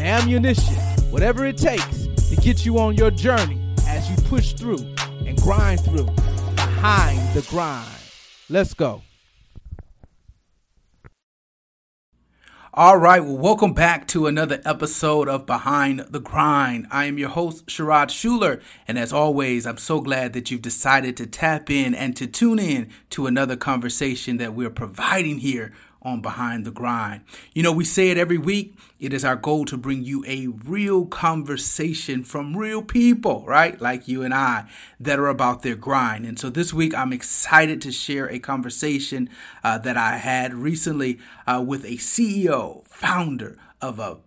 the ammunition, whatever it takes to get you on your journey as you push through and grind through behind the grind. Let's go. All right, well, welcome back to another episode of Behind the Grind. I am your host, Sherrod Schuler, and as always, I'm so glad that you've decided to tap in and to tune in to another conversation that we're providing here on Behind the Grind. You know, we say it every week. It is our goal to bring you a real conversation from real people, right? Like you and I, that are about their grind. And so this week, I'm excited to share a conversation uh, that I had recently uh, with a CEO, founder of a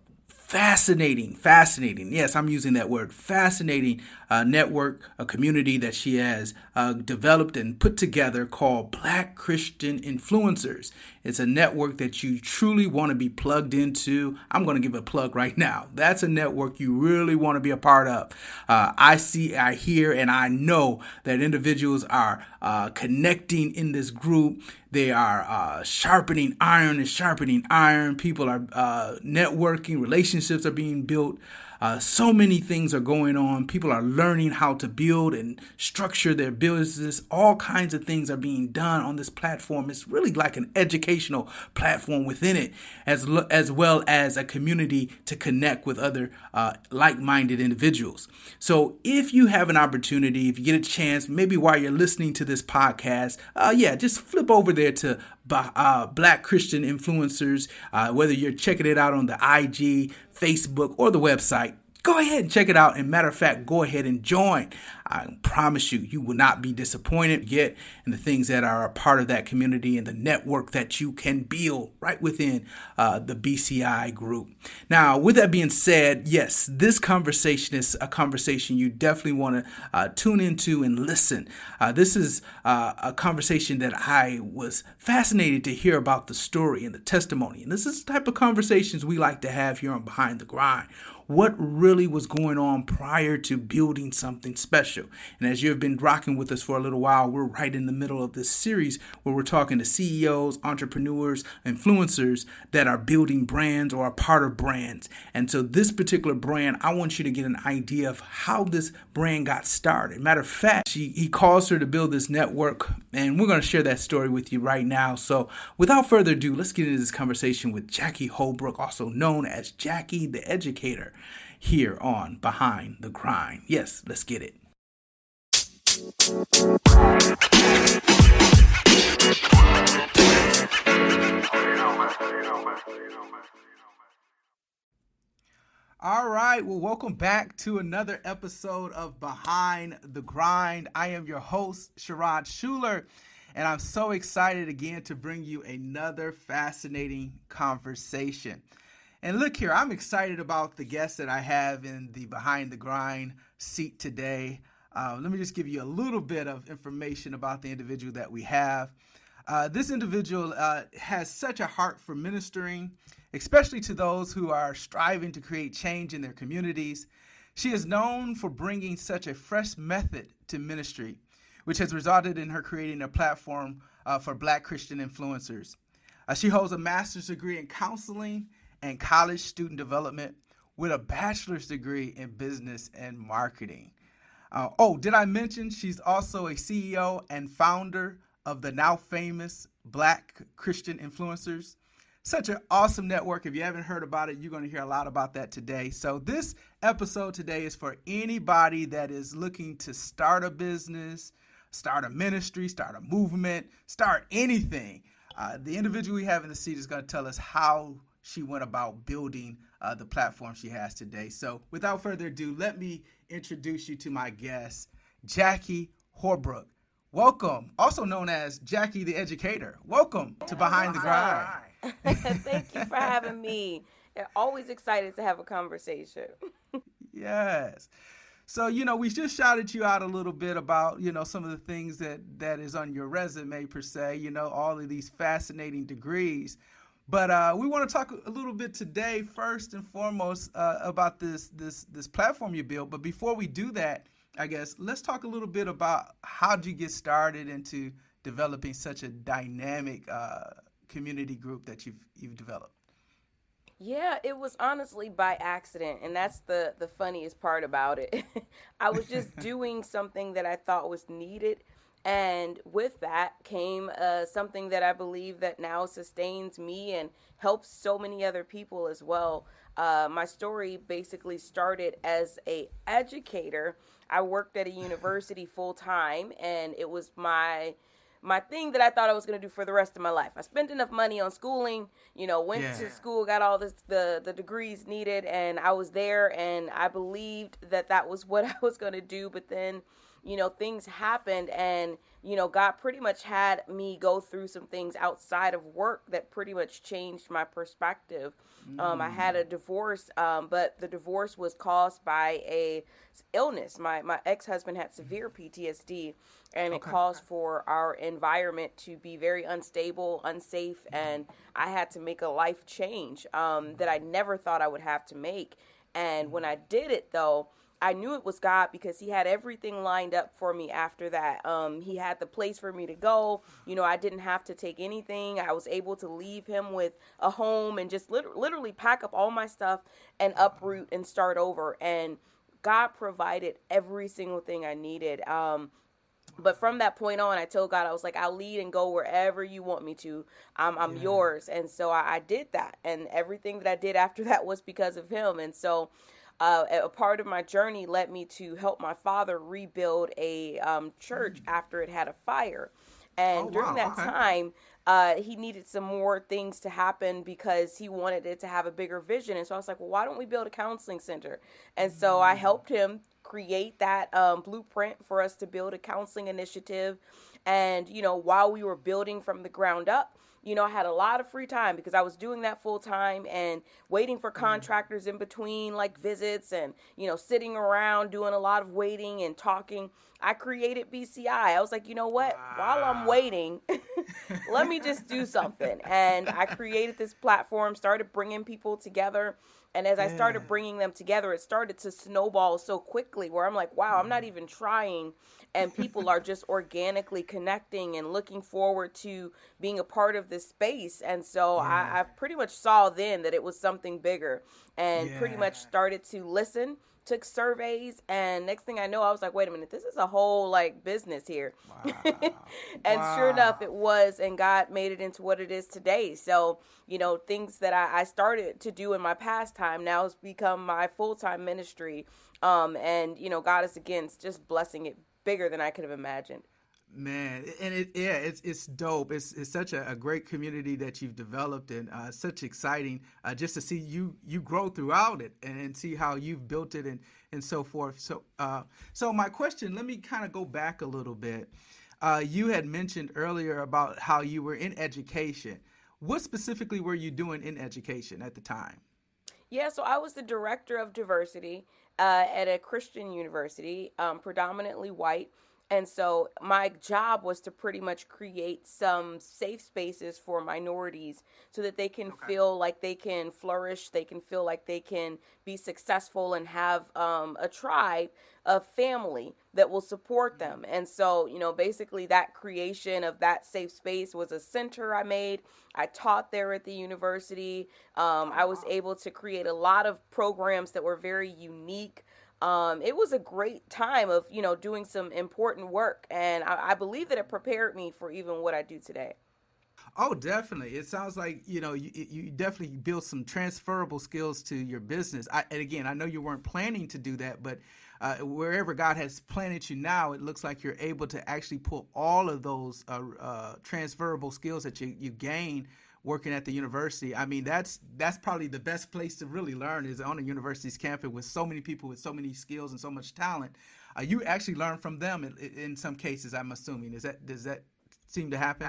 fascinating, fascinating. Yes, I'm using that word, fascinating uh, network, a community that she has uh, developed and put together called Black Christian Influencers. It's a network that you truly want to be plugged into. I'm going to give a plug right now. That's a network you really want to be a part of. Uh, I see, I hear, and I know that individuals are uh, connecting in this group. They are uh, sharpening iron and sharpening iron. People are uh, networking, relationships are being built. Uh, so many things are going on. People are learning how to build and structure their business. All kinds of things are being done on this platform. It's really like an educational platform within it, as lo- as well as a community to connect with other uh, like-minded individuals. So, if you have an opportunity, if you get a chance, maybe while you're listening to this podcast, uh, yeah, just flip over there to uh, Black Christian influencers, uh, whether you're checking it out on the IG, Facebook, or the website go ahead and check it out. And matter of fact, go ahead and join. I promise you, you will not be disappointed yet in the things that are a part of that community and the network that you can build right within uh, the BCI group. Now, with that being said, yes, this conversation is a conversation you definitely want to uh, tune into and listen. Uh, this is uh, a conversation that I was fascinated to hear about the story and the testimony. And this is the type of conversations we like to have here on Behind the Grind what really was going on prior to building something special. And as you've been rocking with us for a little while, we're right in the middle of this series where we're talking to CEOs, entrepreneurs, influencers that are building brands or are part of brands. And so, this particular brand, I want you to get an idea of how this brand got started. Matter of fact, she, he calls her to build this network, and we're going to share that story with you right now. So, without further ado, let's get into this conversation with Jackie Holbrook, also known as Jackie the Educator here on Behind the Grind. Yes, let's get it. All right, well, welcome back to another episode of Behind the Grind. I am your host, Sherrod Schuler, and I'm so excited again to bring you another fascinating conversation. And look here, I'm excited about the guest that I have in the Behind the Grind seat today. Uh, let me just give you a little bit of information about the individual that we have. Uh, this individual uh, has such a heart for ministering, especially to those who are striving to create change in their communities. She is known for bringing such a fresh method to ministry, which has resulted in her creating a platform uh, for Black Christian influencers. Uh, she holds a master's degree in counseling and college student development with a bachelor's degree in business and marketing. Uh, oh, did I mention she's also a CEO and founder of the now famous Black Christian Influencers? Such an awesome network. If you haven't heard about it, you're going to hear a lot about that today. So, this episode today is for anybody that is looking to start a business, start a ministry, start a movement, start anything. Uh, the individual we have in the seat is going to tell us how she went about building uh, the platform she has today. So, without further ado, let me introduce you to my guest, Jackie Horbrook. Welcome, also known as Jackie the Educator. Welcome to Behind the Grind. Thank you for having me. Always excited to have a conversation. yes. So, you know, we just shouted you out a little bit about, you know, some of the things that that is on your resume per se, you know, all of these fascinating degrees. But uh, we want to talk a little bit today, first and foremost, uh, about this this this platform you built. But before we do that, I guess let's talk a little bit about how did you get started into developing such a dynamic uh, community group that you've you've developed. Yeah, it was honestly by accident, and that's the the funniest part about it. I was just doing something that I thought was needed and with that came uh, something that I believe that now sustains me and helps so many other people as well. Uh, my story basically started as a educator. I worked at a university full time, and it was my my thing that I thought I was going to do for the rest of my life. I spent enough money on schooling, you know, went yeah. to school, got all this, the the degrees needed, and I was there, and I believed that that was what I was going to do. But then you know, things happened and, you know, God pretty much had me go through some things outside of work that pretty much changed my perspective. Mm. Um, I had a mm. divorce, um, but the divorce was caused by a illness. My, my ex-husband had severe PTSD and okay. it caused for our environment to be very unstable, unsafe, and I had to make a life change um, that I never thought I would have to make. And when I did it, though, I knew it was God because He had everything lined up for me after that. Um, he had the place for me to go. You know, I didn't have to take anything. I was able to leave Him with a home and just lit- literally pack up all my stuff and uproot and start over. And God provided every single thing I needed. Um, but from that point on, I told God, I was like, I'll lead and go wherever you want me to. I'm, I'm yeah. yours. And so I, I, did that. And everything that I did after that was because of Him. And so uh, a part of my journey led me to help my father rebuild a um, church mm. after it had a fire. And oh, during wow. that okay. time, uh, he needed some more things to happen because he wanted it to have a bigger vision. And so I was like, well, why don't we build a counseling center? And so I mm. helped him create that um, blueprint for us to build a counseling initiative. And, you know, while we were building from the ground up, you know, I had a lot of free time because I was doing that full time and waiting for mm-hmm. contractors in between like visits and, you know, sitting around doing a lot of waiting and talking. I created BCI. I was like, you know what? Wow. While I'm waiting, let me just do something. And I created this platform, started bringing people together and as yeah. I started bringing them together, it started to snowball so quickly where I'm like, wow, I'm not even trying. And people are just organically connecting and looking forward to being a part of this space. And so yeah. I, I pretty much saw then that it was something bigger and yeah. pretty much started to listen took surveys and next thing i know i was like wait a minute this is a whole like business here wow. and wow. sure enough it was and god made it into what it is today so you know things that i, I started to do in my pastime now has become my full-time ministry um, and you know god is again just blessing it bigger than i could have imagined Man, and it yeah, it's it's dope. It's it's such a, a great community that you've developed, and uh, such exciting uh, just to see you you grow throughout it and, and, see how you've built it and and so forth. So uh, so my question, let me kind of go back a little bit. Uh, you had mentioned earlier about how you were in education. What specifically were you doing in education at the time? Yeah, so I was the director of diversity uh, at a Christian university, um, predominantly white. And so my job was to pretty much create some safe spaces for minorities so that they can okay. feel like they can flourish, they can feel like they can be successful and have um, a tribe, a family that will support them. And so, you know, basically that creation of that safe space was a center I made. I taught there at the university. Um, I was able to create a lot of programs that were very unique um, it was a great time of you know doing some important work and I, I, believe that it prepared me for even what i do today oh definitely it sounds like you know you, you definitely built some transferable skills to your business I, and again i know you weren't planning to do that but uh, wherever god has planted you now it looks like you're able to actually pull all of those uh, uh, transferable skills that you, you gain working at the university. I mean, that's that's probably the best place to really learn is on a university's campus with so many people with so many skills and so much talent. Uh, you actually learn from them in, in, some cases. I'm assuming is that does that seem to happen?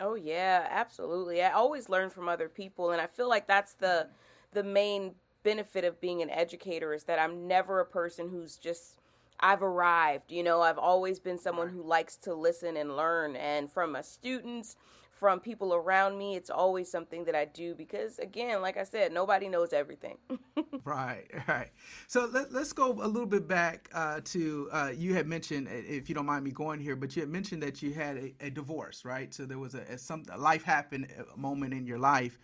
Oh yeah, absolutely. I always learn from other people, and I feel like that's the the main benefit of being an educator is that I'm never a person who's just I've arrived. You know, I've always been someone who likes to listen and learn. And from my students, from people around me, it's always something that I do because, again, like I said, nobody knows everything. right, right. So let, us go a little bit back uh, to uh, you had mentioned, if you don't mind me going here, but you had mentioned that you had a, a divorce, right? So there was a, a some a life happened a moment in your life.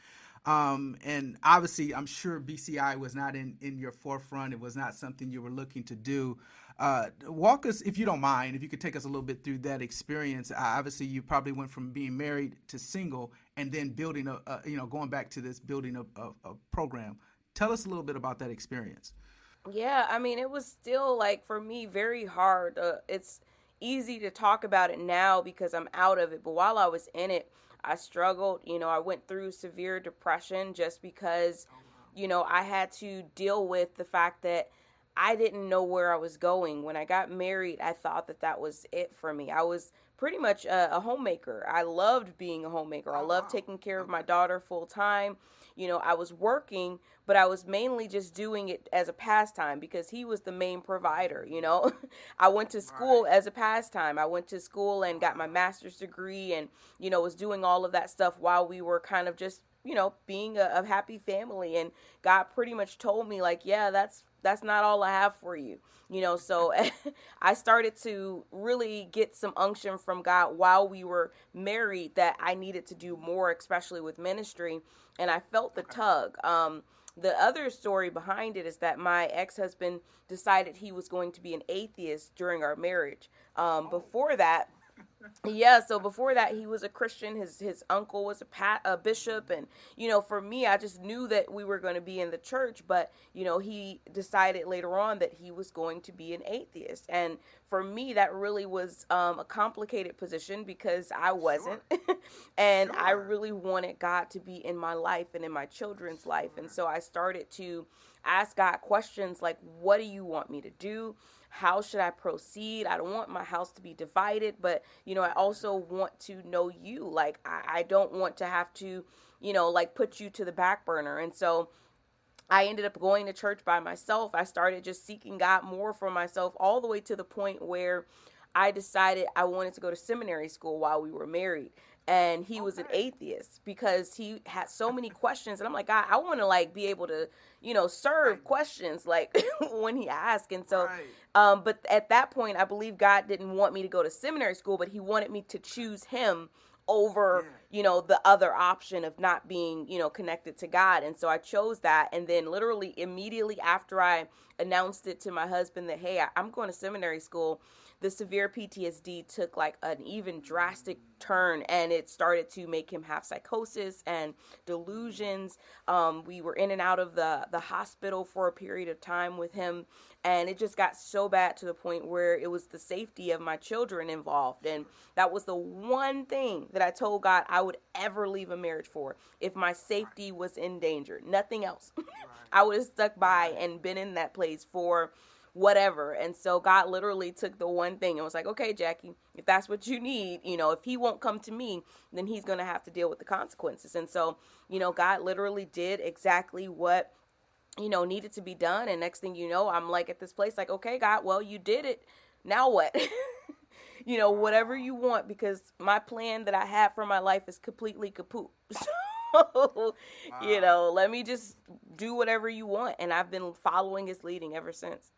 Um, and obviously, I'm sure BCI was not in, in your forefront. It was not something you were looking to do. Uh, walk us, if you don't mind, if you could take us a little bit through that experience. Uh, obviously, you probably went from being married to single, and then building a, a you know, going back to this building a, a, a program. Tell us a little bit about that experience. Yeah, I mean, it was still like for me very hard. Uh, it's easy to talk about it now because I'm out of it, but while I was in it, I struggled. You know, I went through severe depression just because, you know, I had to deal with the fact that I didn't know where I was going. When I got married, I thought that that was it for me. I was pretty much a, a homemaker. I loved being a homemaker. I oh, loved taking care of my daughter full time. You know, I was working, but I was mainly just doing it as a pastime because he was the main provider, you know. I went to school right. as a pastime. I went to school and got my master's degree and, you know, was doing all of that stuff while we were kind of just, you know, being a, a happy family and God pretty much told me like, yeah, that's that's not all I have for you. You know, so I started to really get some unction from God while we were married that I needed to do more, especially with ministry. And I felt the tug. Um, the other story behind it is that my ex husband decided he was going to be an atheist during our marriage. Um, before that, yeah so before that he was a christian. His his uncle was a pat a bishop. And you know for me i just knew that we were going to be in the church but you know he decided later on that he was going to be an atheist. And for me that really was um, a complicated position because i wasn't. Sure. and sure. i really wanted god to be in my life and in my children's life. And so i started to ask god questions like what do you want me to do how should I proceed? I don't want my house to be divided, but you know, I also want to know you. Like, I, I don't want to have to, you know, like put you to the back burner. And so, I ended up going to church by myself. I started just seeking God more for myself, all the way to the point where I decided I wanted to go to seminary school while we were married and he was an atheist because he had so many questions and i'm like i, I want to like be able to you know serve right. questions like when he asked and so right. um but at that point i believe god didn't want me to go to seminary school but he wanted me to choose him over yeah. You know the other option of not being you know connected to god. And so i chose that. And then literally immediately after i announced it to my husband that hey i'm going to seminary school the severe PTSD took like an even drastic turn. And it started to make him have psychosis and delusions. Um, we were in and out of the, the hospital for a period of time with him. And it just got so bad to the point where it was the safety of my children involved. And that was the one thing that I told God I would ever leave a marriage for if my safety was in danger. Nothing else. I would have stuck by and been in that place for whatever. And so God literally took the one thing and was like, okay, Jackie, if that's what you need, you know, if he won't come to me, then he's going to have to deal with the consequences. And so, you know, God literally did exactly what you know needed to be done. And next thing you know i'm like at this place like okay god well you did it. Now what you know whatever you want because my plan that i have for my life is completely kaput so wow. you know let me just do whatever you want and i've been following his leading ever since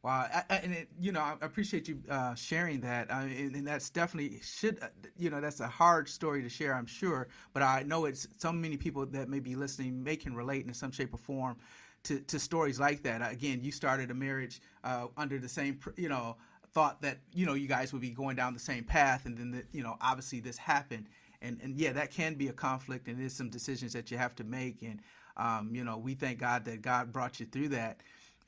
Wow, I, I, and it, you know, I appreciate you uh, sharing that, uh, and, and, that's definitely should, uh, you know, that's a hard story to share, I'm sure, but I know it's so many people that may be listening may can relate in some shape or form to, to stories like that. Again, you started a marriage uh, under the same, you know, thought that you know you guys would be going down the same path, and then the, you know, obviously this happened, and and yeah, that can be a conflict, and there's some decisions that you have to make, and um, you know, we thank God that God brought you through that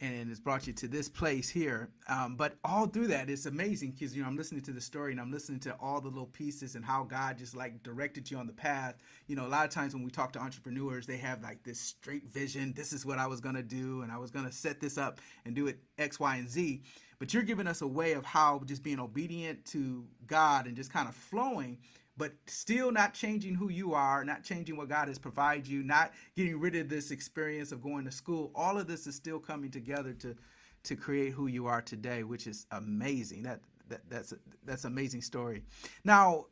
and it's brought you to this place here. Um, but all through that, it's amazing because you know I'm listening to the story and I'm listening to all the little pieces and how God just like directed you on the path. You know, a lot of times when we talk to entrepreneurs, they have like this straight vision. This is what I was gonna do, and I was gonna set this up and do it X, Y, and Z. But you're giving us a way of how just being obedient to God and just kind of flowing but still not changing who you are, not changing what God has provided you, not getting rid of this experience of going to school. All of this is still coming together to to create who you are today, which is amazing. That, that that's a, that's amazing story. Now,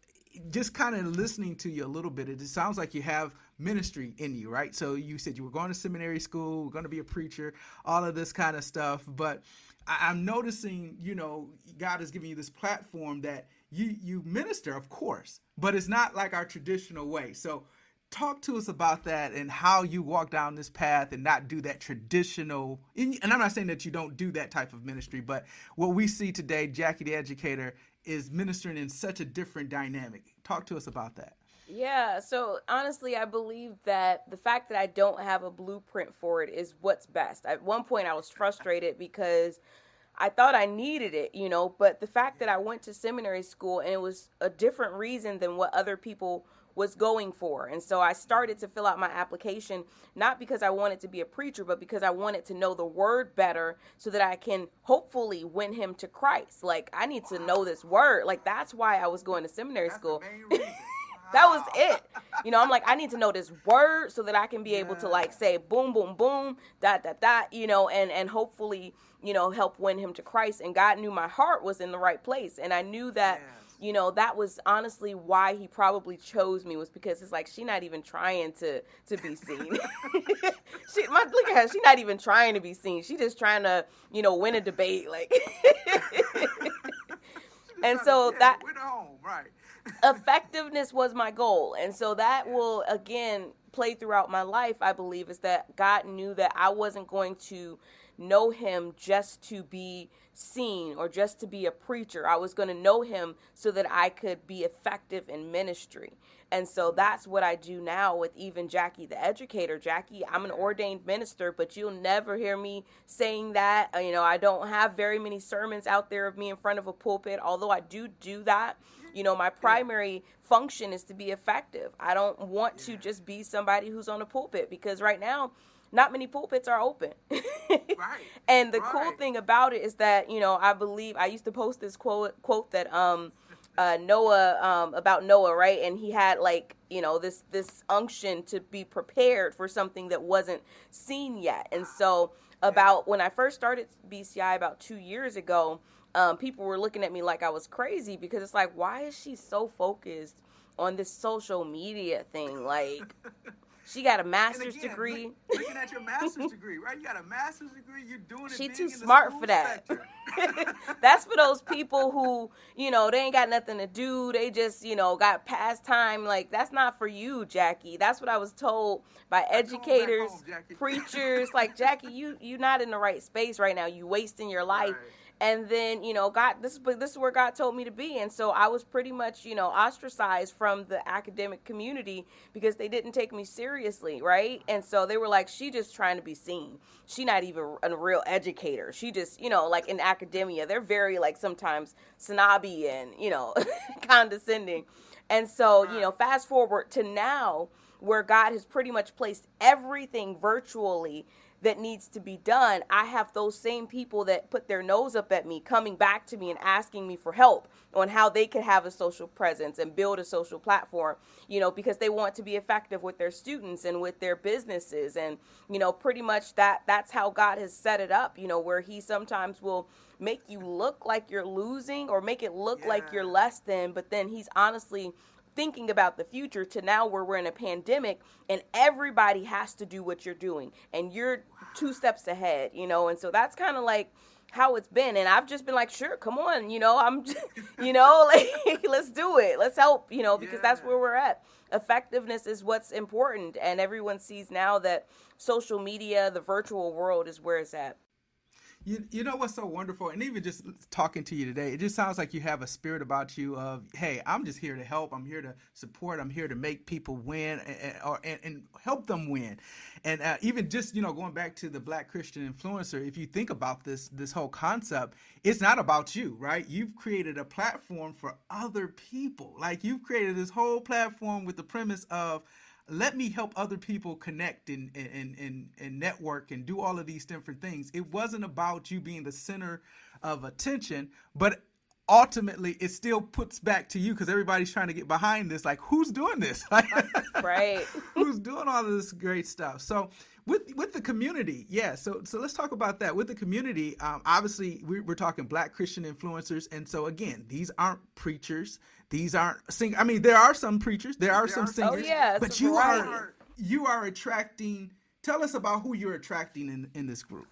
just kind of listening to you a little bit, it sounds like you have ministry in you, right? So you said you were going to seminary school, going to be a preacher, all of this kind of stuff. But I, am noticing, you know, God is giving you this platform that you you minister, of course, but it's not like our traditional way. So talk to us about that and how you walk down this path and not do that traditional and i'm not saying that you don't do that type of ministry but what we see today jackie the educator is ministering in such a different dynamic talk to us about that yeah, so honestly, I believe that the fact that I don't have a blueprint for it is what's best. At one point, I was frustrated because I thought I needed it, you know, but the fact that I went to seminary school and it was a different reason than what other people was going for. And so I started to fill out my application not because I wanted to be a preacher, but because I wanted to know the word better so that I can hopefully win him to Christ. Like I need to know this word. Like that's why I was going to seminary that's school. That was it. You know, I'm like, I need to know this word so that I can be able to like say boom, boom, boom, dot, dot, dot, you know, and and hopefully, you know, help win him to Christ. And God knew my heart was in the right place. And I knew that yeah you know that was honestly why he probably chose me was because it's like she not even trying to to be seen she my look at her she not even trying to be seen she just trying to you know win a debate like and so that home, right. Effectiveness was my goal and so that will again play throughout my life i believe is that god knew that i wasn't going to know him just to be seen or just to be a preacher. I was going to know him so that I could be effective in ministry. And so that's what I do now with even Jackie the educator. Jackie, I'm an ordained minister, but you'll never hear me saying that. Uh, you know, I don't have very many sermons out there of me in front of a pulpit, although I do do that. You know, my primary function is to be effective. I don't want to just be somebody who's on a pulpit because right now not many pulpits are open. right. And the right. cool thing about it is that, you know, I believe I used to post this quote quote that um uh, Noah um, about Noah, right? And he had like you know this this unction to be prepared for something that wasn't seen yet. And so about when I first started BCI about two years ago, um, people were looking at me like I was crazy because it's like, why is she so focused on this social media thing? Like, She got a master's again, degree. Look, looking at your master's degree, right? You got a master's degree. You're doing it. She too smart for that. That's for those people who, you know, they ain't got nothing to do. They just, you know, got pastime. Like that's not for you, Jackie. That's what I was told by educators, home, preachers. like Jackie, you you're not in the right space right now. You wasting your life. Right and then you know god this is this is where god told me to be. And so i was pretty much you know ostracized from the academic community because they didn't take me seriously right? And so they were like she just trying to be seen. She not even a real educator. She just you know like in academia they're very like sometimes snobby and you know condescending. And so you know fast forward to now where god has pretty much placed everything virtually that needs to be done, I have those same people that put their nose up at me coming back to me and asking me for help on how they could have a social presence and build a social platform, you know, because they want to be effective with their students and with their businesses and you know, pretty much that that's how God has set it up, you know, where he sometimes will make you look like you're losing or make it look yeah. like you're less than, but then he's honestly thinking about the future to now where we're in a pandemic and everybody has to do what you're doing and you're two steps ahead, you know? And so that's kind of like how it's been and I've just been like, "Sure, come on, you know, I'm just, you know, like let's do it. Let's help, you know, because yeah. that's where we're at. Effectiveness is what's important and everyone sees now that social media, the virtual world is where it's at. You, you know what's so wonderful, and even just talking to you today, it just sounds like you have a spirit about you of, hey, I'm just here to help, I'm here to support, I'm here to make people win, and, or, and, and help them win, and uh, even just you know going back to the Black Christian influencer, if you think about this this whole concept, it's not about you, right? You've created a platform for other people, like you've created this whole platform with the premise of let me help other people connect and, and, and, and network and do all of these different things. It wasn't about you being the center of attention, but ultimately it still puts back to you because everybody's trying to get behind this. Like, who's doing this? right. who's doing all of this great stuff? So with with the community, yeah. So so let's talk about that. With the community, um, obviously we're, we're talking Black Christian influencers, and so again, these aren't preachers. These aren't sing. I mean, there are some preachers, there are there some are, singers, oh, yeah, but you are you are attracting. Tell us about who you're attracting in in this group.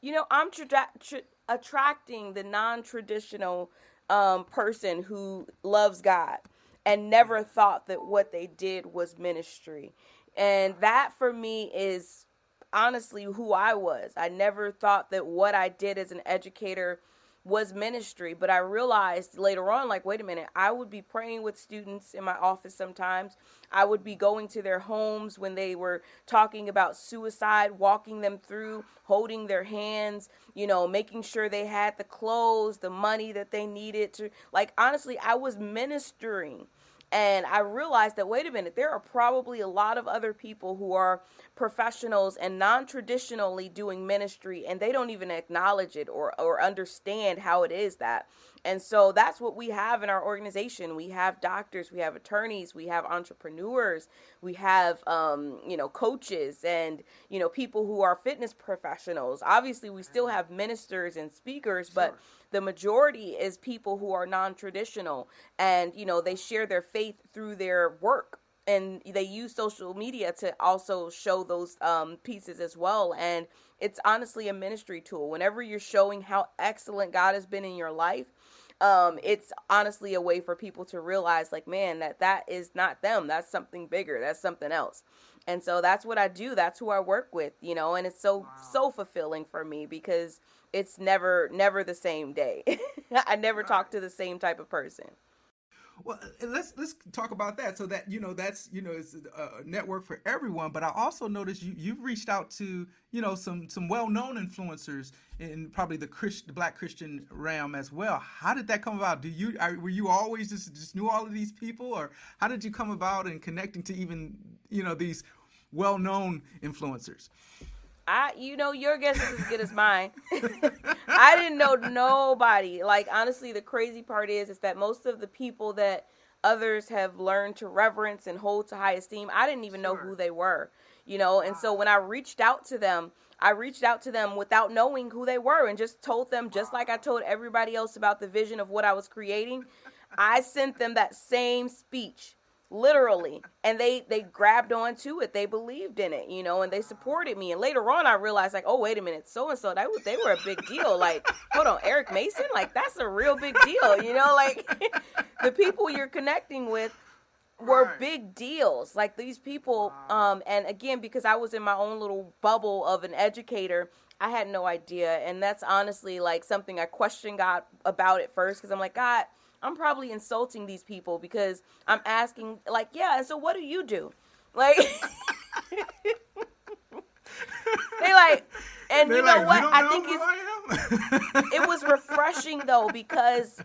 You know, I'm tra- tra- attracting the non-traditional um, person who loves God and never thought that what they did was ministry. And that for me is honestly who I was. I never thought that what I did as an educator was ministry. But I realized later on, like, wait a minute, I would be praying with students in my office sometimes. I would be going to their homes when they were talking about suicide, walking them through, holding their hands, you know, making sure they had the clothes, the money that they needed to. Like, honestly, I was ministering and I realized that, wait a minute, there are probably a lot of other people who are professionals and non traditionally doing ministry, and they don't even acknowledge it or, or understand how it is that. And so that's what we have in our organization. We have doctors, we have attorneys, we have entrepreneurs, we have, um, you know, coaches and, you know, people who are fitness professionals. Obviously, we still have ministers and speakers, but sure. the majority is people who are non-traditional and you know they share their faith through their work. And they use social media to also show those um, pieces as well. And it's honestly a ministry tool. Whenever you're showing how excellent god has been in your life um, it's honestly a way for people to realize like man that that is not them that's something bigger that's something else and so that's what i do that's who i work with you know and it's so wow. so fulfilling for me because it's never never the same day. I never right. talk to the same type of person. Well, let's let's talk about that. So that you know that's you know it's a network for everyone. But I also noticed you you've reached out to you know some some well known influencers in probably the Christ, the Black Christian realm as well. How did that come about? Do you are, were you always just just knew all of these people, or how did you come about in connecting to even you know these well known influencers? I, you know, your guess is as good as mine. I didn't know nobody. Like honestly, the crazy part is, is that most of the people that others have learned to reverence and hold to high esteem, I didn't even know who they were. You know, and so when I reached out to them, I reached out to them without knowing who they were and just told them, just like I told everybody else about the vision of what I was creating, I sent them that same speech literally and they they grabbed onto it. They believed in it you know and they supported me. And later on i realized like oh wait a minute so and so that they were a big deal. Like hold on eric mason? Like that's a real big deal you know? Like the people you're connecting with were right. big deals. Like these people wow. um and again because i was in my own little bubble of an educator i had no idea. And that's honestly like something i questioned god about it first because i'm like god I'm probably insulting these people because I'm asking, like, yeah, and so what do you do? Like, they like, and They're you know like, what? I think it's, I it was refreshing though because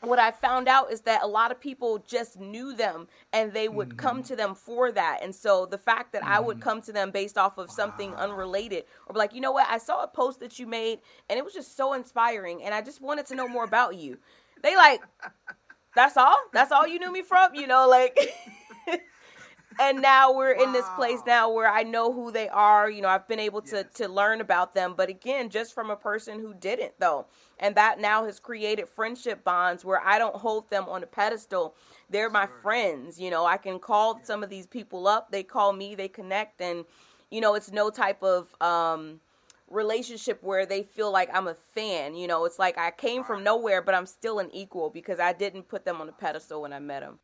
what I found out is that a lot of people just knew them and they would mm-hmm. come to them for that. And so the fact that mm-hmm. I would mm-hmm. come to them based off of wow. something unrelated or like, you know what, I saw a post that you made and it was just so inspiring and I just wanted to know more about you. They like, that's all? That's all you knew me from? You know, like and now we're wow. in this place now where I know who they are. You know, I've been able to yes. to learn about them, but again, just from a person who didn't though. And that now has created friendship bonds where I don't hold them on a pedestal. They're my sure. friends. You know, I can call some of these people up. They call me, they connect and you know, it's no type of um relationship where they feel like I'm a fan. You know, it's like I came from nowhere, but I'm still an equal because I didn't put them on a pedestal when I met them.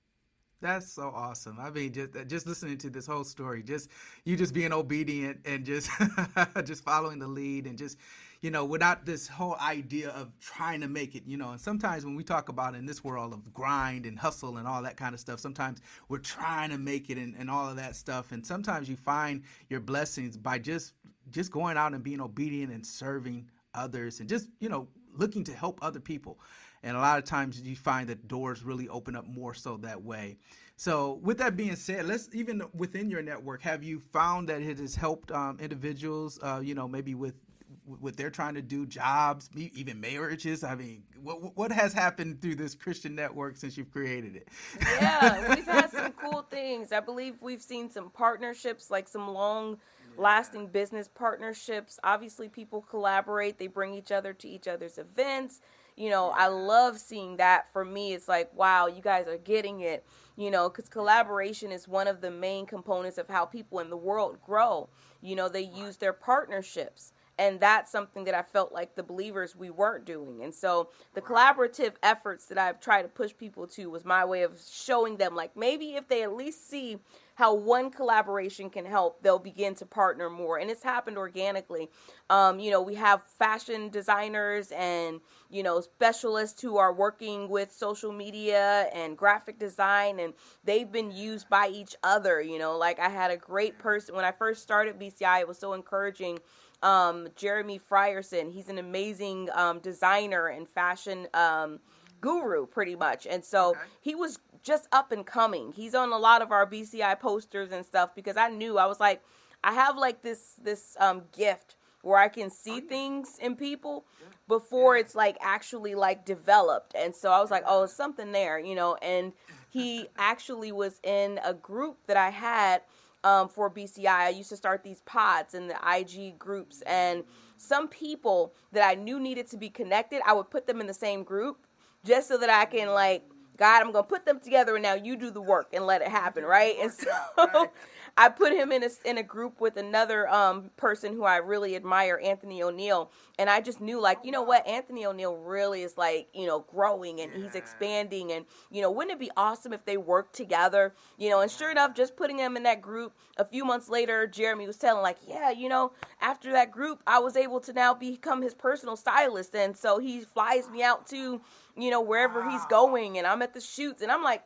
That's so awesome. I mean, just uh, just listening to this whole story, just you just being obedient and just just following the lead and just you know without this whole idea of trying to make it. You know, and sometimes when we talk about in this world of grind and hustle and all that kind of stuff, sometimes we're trying to make it and, and all of that stuff. And sometimes you find your blessings by just just going out and being obedient and serving others and just you know looking to help other people and a lot of times you find that doors really open up more so that way so with that being said let's even within your network have you found that it has helped um, individuals uh, you know maybe with what they're trying to do, jobs, even marriages. I mean, what what has happened through this Christian network since you've created it? yeah, we've had some cool things. I believe we've seen some partnerships, like some long lasting business partnerships. Obviously, people collaborate, they bring each other to each other's events. You know, I love seeing that. For me, it's like, wow, you guys are getting it. You know, because collaboration is one of the main components of how people in the world grow. You know, they use their partnerships and that's something that I felt like the believers we weren't doing. And so the collaborative efforts that I've tried to push people to was my way of showing them like maybe if they at least see how one collaboration can help, they'll begin to partner more. And it's happened organically. Um, you know, we have fashion designers and, you know, specialists who are working with social media and graphic design, and they've been used by each other. You know, like I had a great person when I first started BCI, it was so encouraging um, Jeremy Frierson. He's an amazing um, designer and fashion um, guru, pretty much. And so okay. he was just up and coming. He's on a lot of our BCI posters and stuff because I knew I was like, I have like this this um, gift where I can see things in people before it's like actually like developed. And so I was like, oh, something there, you know. And he actually was in a group that I had um, for BCI. I used to start these pods in the IG groups, and some people that I knew needed to be connected, I would put them in the same group just so that I can like God, I'm gonna put them together, and now you do the work and let it happen, right? And so I put him in a in a group with another um, person who I really admire, Anthony O'Neill, and I just knew like, you know what, Anthony O'Neill really is like, you know, growing and he's expanding, and you know, wouldn't it be awesome if they worked together, you know? And sure enough, just putting him in that group, a few months later, Jeremy was telling like, yeah, you know, after that group, I was able to now become his personal stylist, and so he flies me out to, you know, wherever he's going, and I'm at the shoots, and I'm like,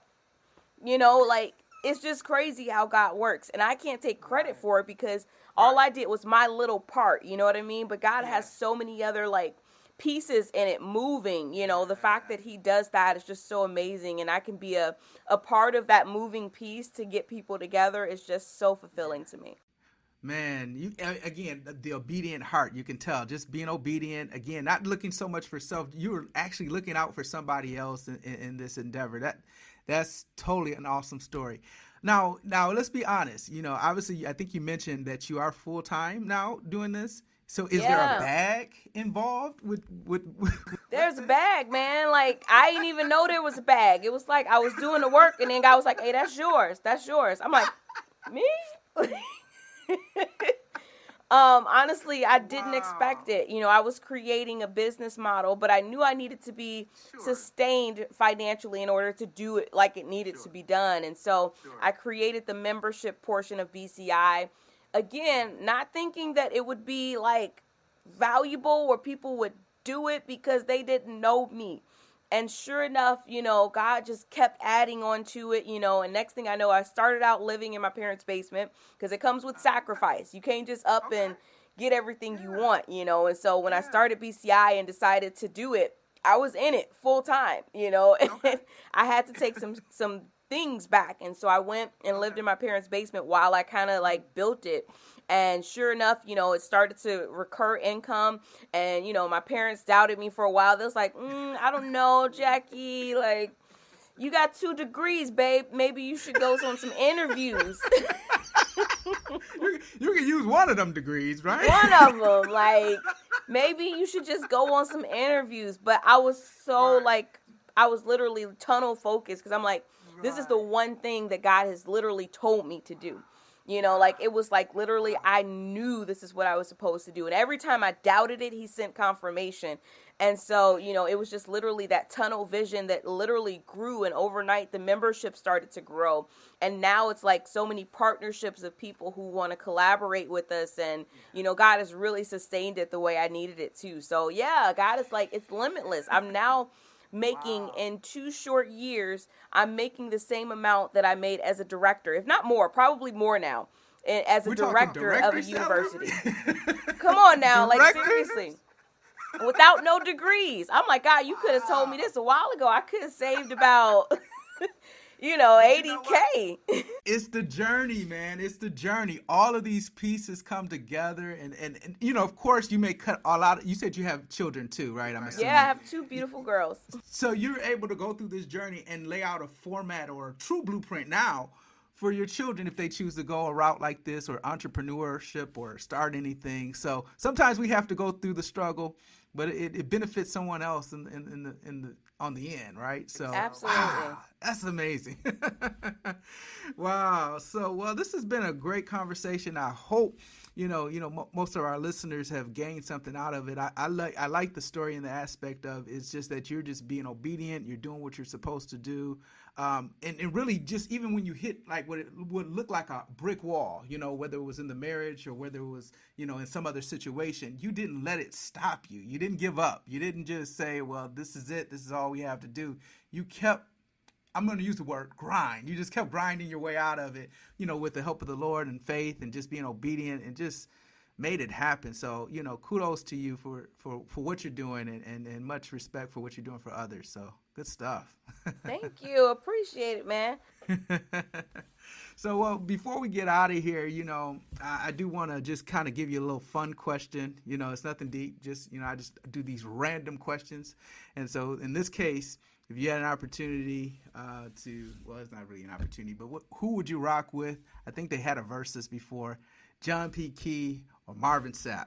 you know, like it's just crazy how God works. And I can't take credit right. for it because all I did was my little part, you know what I mean? But God yeah. has so many other like pieces in it moving, you know, the fact that he does that is just so amazing and I can be a a part of that moving piece to get people together is just so fulfilling to me. Man, you again the obedient heart. You can tell just being obedient. Again, not looking so much for self. You're actually looking out for somebody else in, in, in this endeavor. That that's totally an awesome story. Now, now let's be honest. You know, obviously, I think you mentioned that you are full time now doing this. So, is yeah. there a bag involved with, with with? There's a bag, man. Like I didn't even know there was a bag. It was like I was doing the work, and then guy was like, "Hey, that's yours. That's yours." I'm like, "Me." Um, honestly, I didn't wow. expect it. You know, I was creating a business model, but I knew I needed to be sure. sustained financially in order to do it like it needed sure. to be done. And so sure. I created the membership portion of BCI. Again, not thinking that it would be like valuable or people would do it because they didn't know me and sure enough, you know, God just kept adding on to it, you know, and next thing I know, I started out living in my parents' basement because it comes with oh, sacrifice. You can't just up and get everything you want, you know. And so when I started BCI and decided to do it, I was in it full time, you know. And I had to take some some things back. And so I went and lived in my parents' basement while I kind of like built it. And sure enough, you know, it started to recur income. And, you know, my parents doubted me for a while. They was like, mm, I don't know, Jackie, like, you got two degrees, babe. Maybe you should go on some interviews. you, you can use one of them degrees, right? One of them. Like, maybe you should just go on some interviews. But I was so, right. like, I was literally tunnel focused because I'm like, this is the one thing that God has literally told me to do. You know, like it was like literally, I knew this is what I was supposed to do. And every time I doubted it, he sent confirmation. And so, you know, it was just literally that tunnel vision that literally grew. And overnight, the membership started to grow. And now it's like so many partnerships of people who want to collaborate with us. And, you know, God has really sustained it the way I needed it to. So, yeah, God is like, it's limitless. I'm now making wow. in two short years, I'm making the same amount that I made as a director, if not more, probably more now, as a director, of a university. Come on now, like seriously. Without no degrees. I'm like, God, you could have told me this a while ago. I could have saved about you know, 80K. it's the journey, man. It's the journey. All of these pieces come together. And, and, and you know, of course, you may cut a lot. Of, you said you have children too, right? I'm assuming. Yeah, I have two beautiful girls. So you're able to go through this journey and lay out a format or a true blueprint now for your children if they choose to go a route like this or entrepreneurship or start anything. So sometimes we have to go through the struggle, but it, it benefits someone else in, in, in, the in the on the end, right? So absolutely, wow, that's amazing. wow. So well, this has been a great conversation. I hope you know you know m- most of our listeners have gained something out of it. I, I like I like the story and the aspect of it's just that you're just being obedient. You're doing what you're supposed to do. Um, and, and really just even when you hit like what it would look like a brick wall, you know, whether it was in the marriage or whether it was, you know, in some other situation, you didn't let it stop you. You didn't give up. You didn't just say, well, this is it. This is all we have to do. You kept I'm going to use the word grind. You just kept grinding your way out of it, you know, with the help of the Lord and faith and just being obedient and just made it happen. So, you know, kudos to you for, for, for what you're doing and, and, and much respect for what you're doing for others. So Good stuff. Thank you. Appreciate it, man. so, well, before we get out of here, you know, I, I do want to just kind of give you a little fun question. You know, it's nothing deep. Just, you know, I just do these random questions. And so, in this case, if you had an opportunity uh, to, well, it's not really an opportunity, but what, who would you rock with? I think they had a versus before John P. Kee or Marvin Sapp.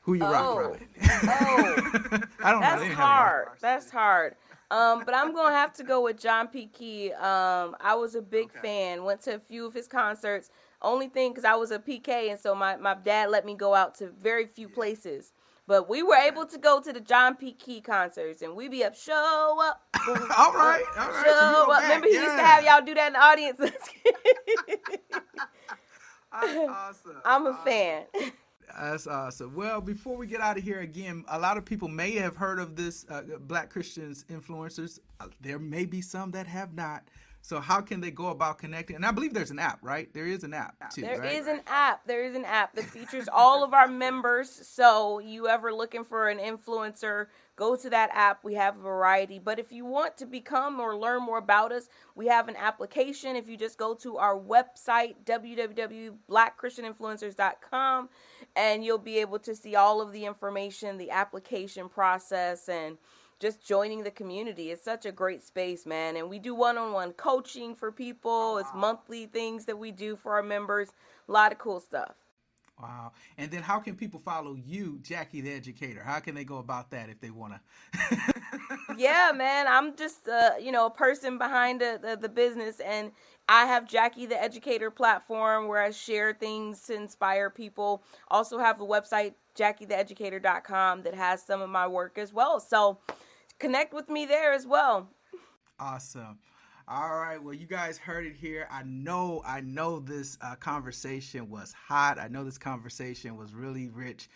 Who you oh. rock with? oh, I don't That's know. That's hard. That's hard. Um, but I'm gonna have to go with John P. Kee. Um, I was a big okay. fan. Went to a few of his concerts. Only thing, because I was a PK, and so my, my dad let me go out to very few places. But we were able to go to the John P. Kee concerts, and we be up, show up. all right, all right. Show so up. Remember, he yeah. used to have y'all do that in the audience. awesome. I'm a awesome. fan. That's awesome. Well, before we get out of here again, a lot of people may have heard of this uh, Black Christians influencers. Uh, there may be some that have not. So how can they go about connecting? And I believe there's an app, right? There is an app too. There right? is an app. There is an app that features all of our members. So you ever looking for an influencer, go to that app. We have a variety. But if you want to become or learn more about us, we have an application. If you just go to our website, www.blackchristianinfluencers.com, and you'll be able to see all of the information, the application process, and just joining the community. It's such a great space, man. And we do one on one coaching for people, it's monthly things that we do for our members. A lot of cool stuff. Wow. And then how can people follow you, Jackie the Educator? How can they go about that if they want to? yeah, man. I'm just, uh, you know, a person behind the, the, the, business. And I have Jackie the Educator platform where I share things to inspire people. Also have a website, jackietheeducator.com, that has some of my work as well. So connect with me there as well. Awesome. All right. Well, you guys heard it here. I know, I know this uh, conversation was hot. I know this conversation was really rich.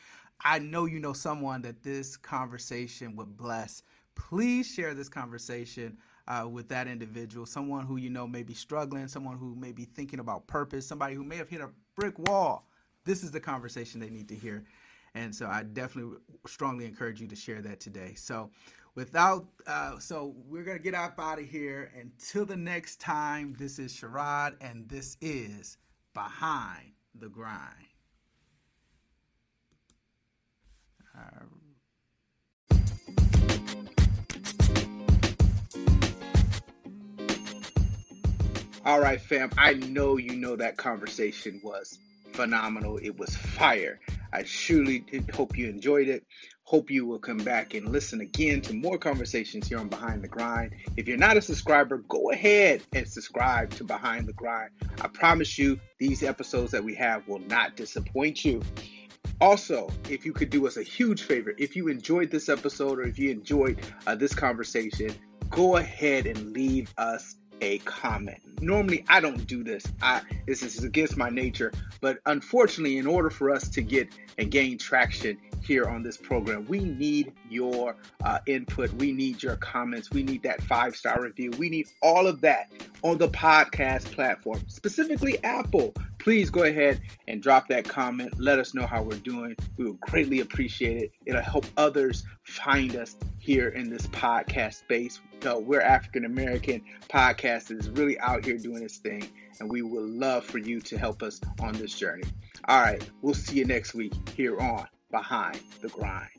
I know you know someone that this conversation would bless. Please share this conversation uh, with that individual, someone who you know may be struggling, someone who may be thinking about purpose, somebody who may have hit a brick wall. This is the conversation they need to hear. And so I definitely strongly encourage you to share that today. So, without uh, so we're gonna get up out of here until the next time this is sherrod and this is behind the grind. All right fam i know you know that conversation was phenomenal. It was fire i surely hope you enjoyed it Hope you will come back and listen again to more conversations here on Behind the Grind. If you're not a subscriber, go ahead and subscribe to Behind the Grind. I promise you, these episodes that we have will not disappoint you. Also, if you could do us a huge favor, if you enjoyed this episode or if you enjoyed uh, this conversation, go ahead and leave us a comment. Normally, I don't do this. I this is against my nature, but unfortunately, in order for us to get and gain traction here on this program, we need your uh, input. We need your comments. We need that five star review. We need all of that on the podcast platform, specifically Apple please go ahead and drop that comment. Let us know how we're doing. We would greatly appreciate it. It'll help others find us here in this podcast space. So we're African American podcast that is really out here doing this thing, and we would love for you to help us on this journey. All right, we'll see you next week here on Behind the Grind.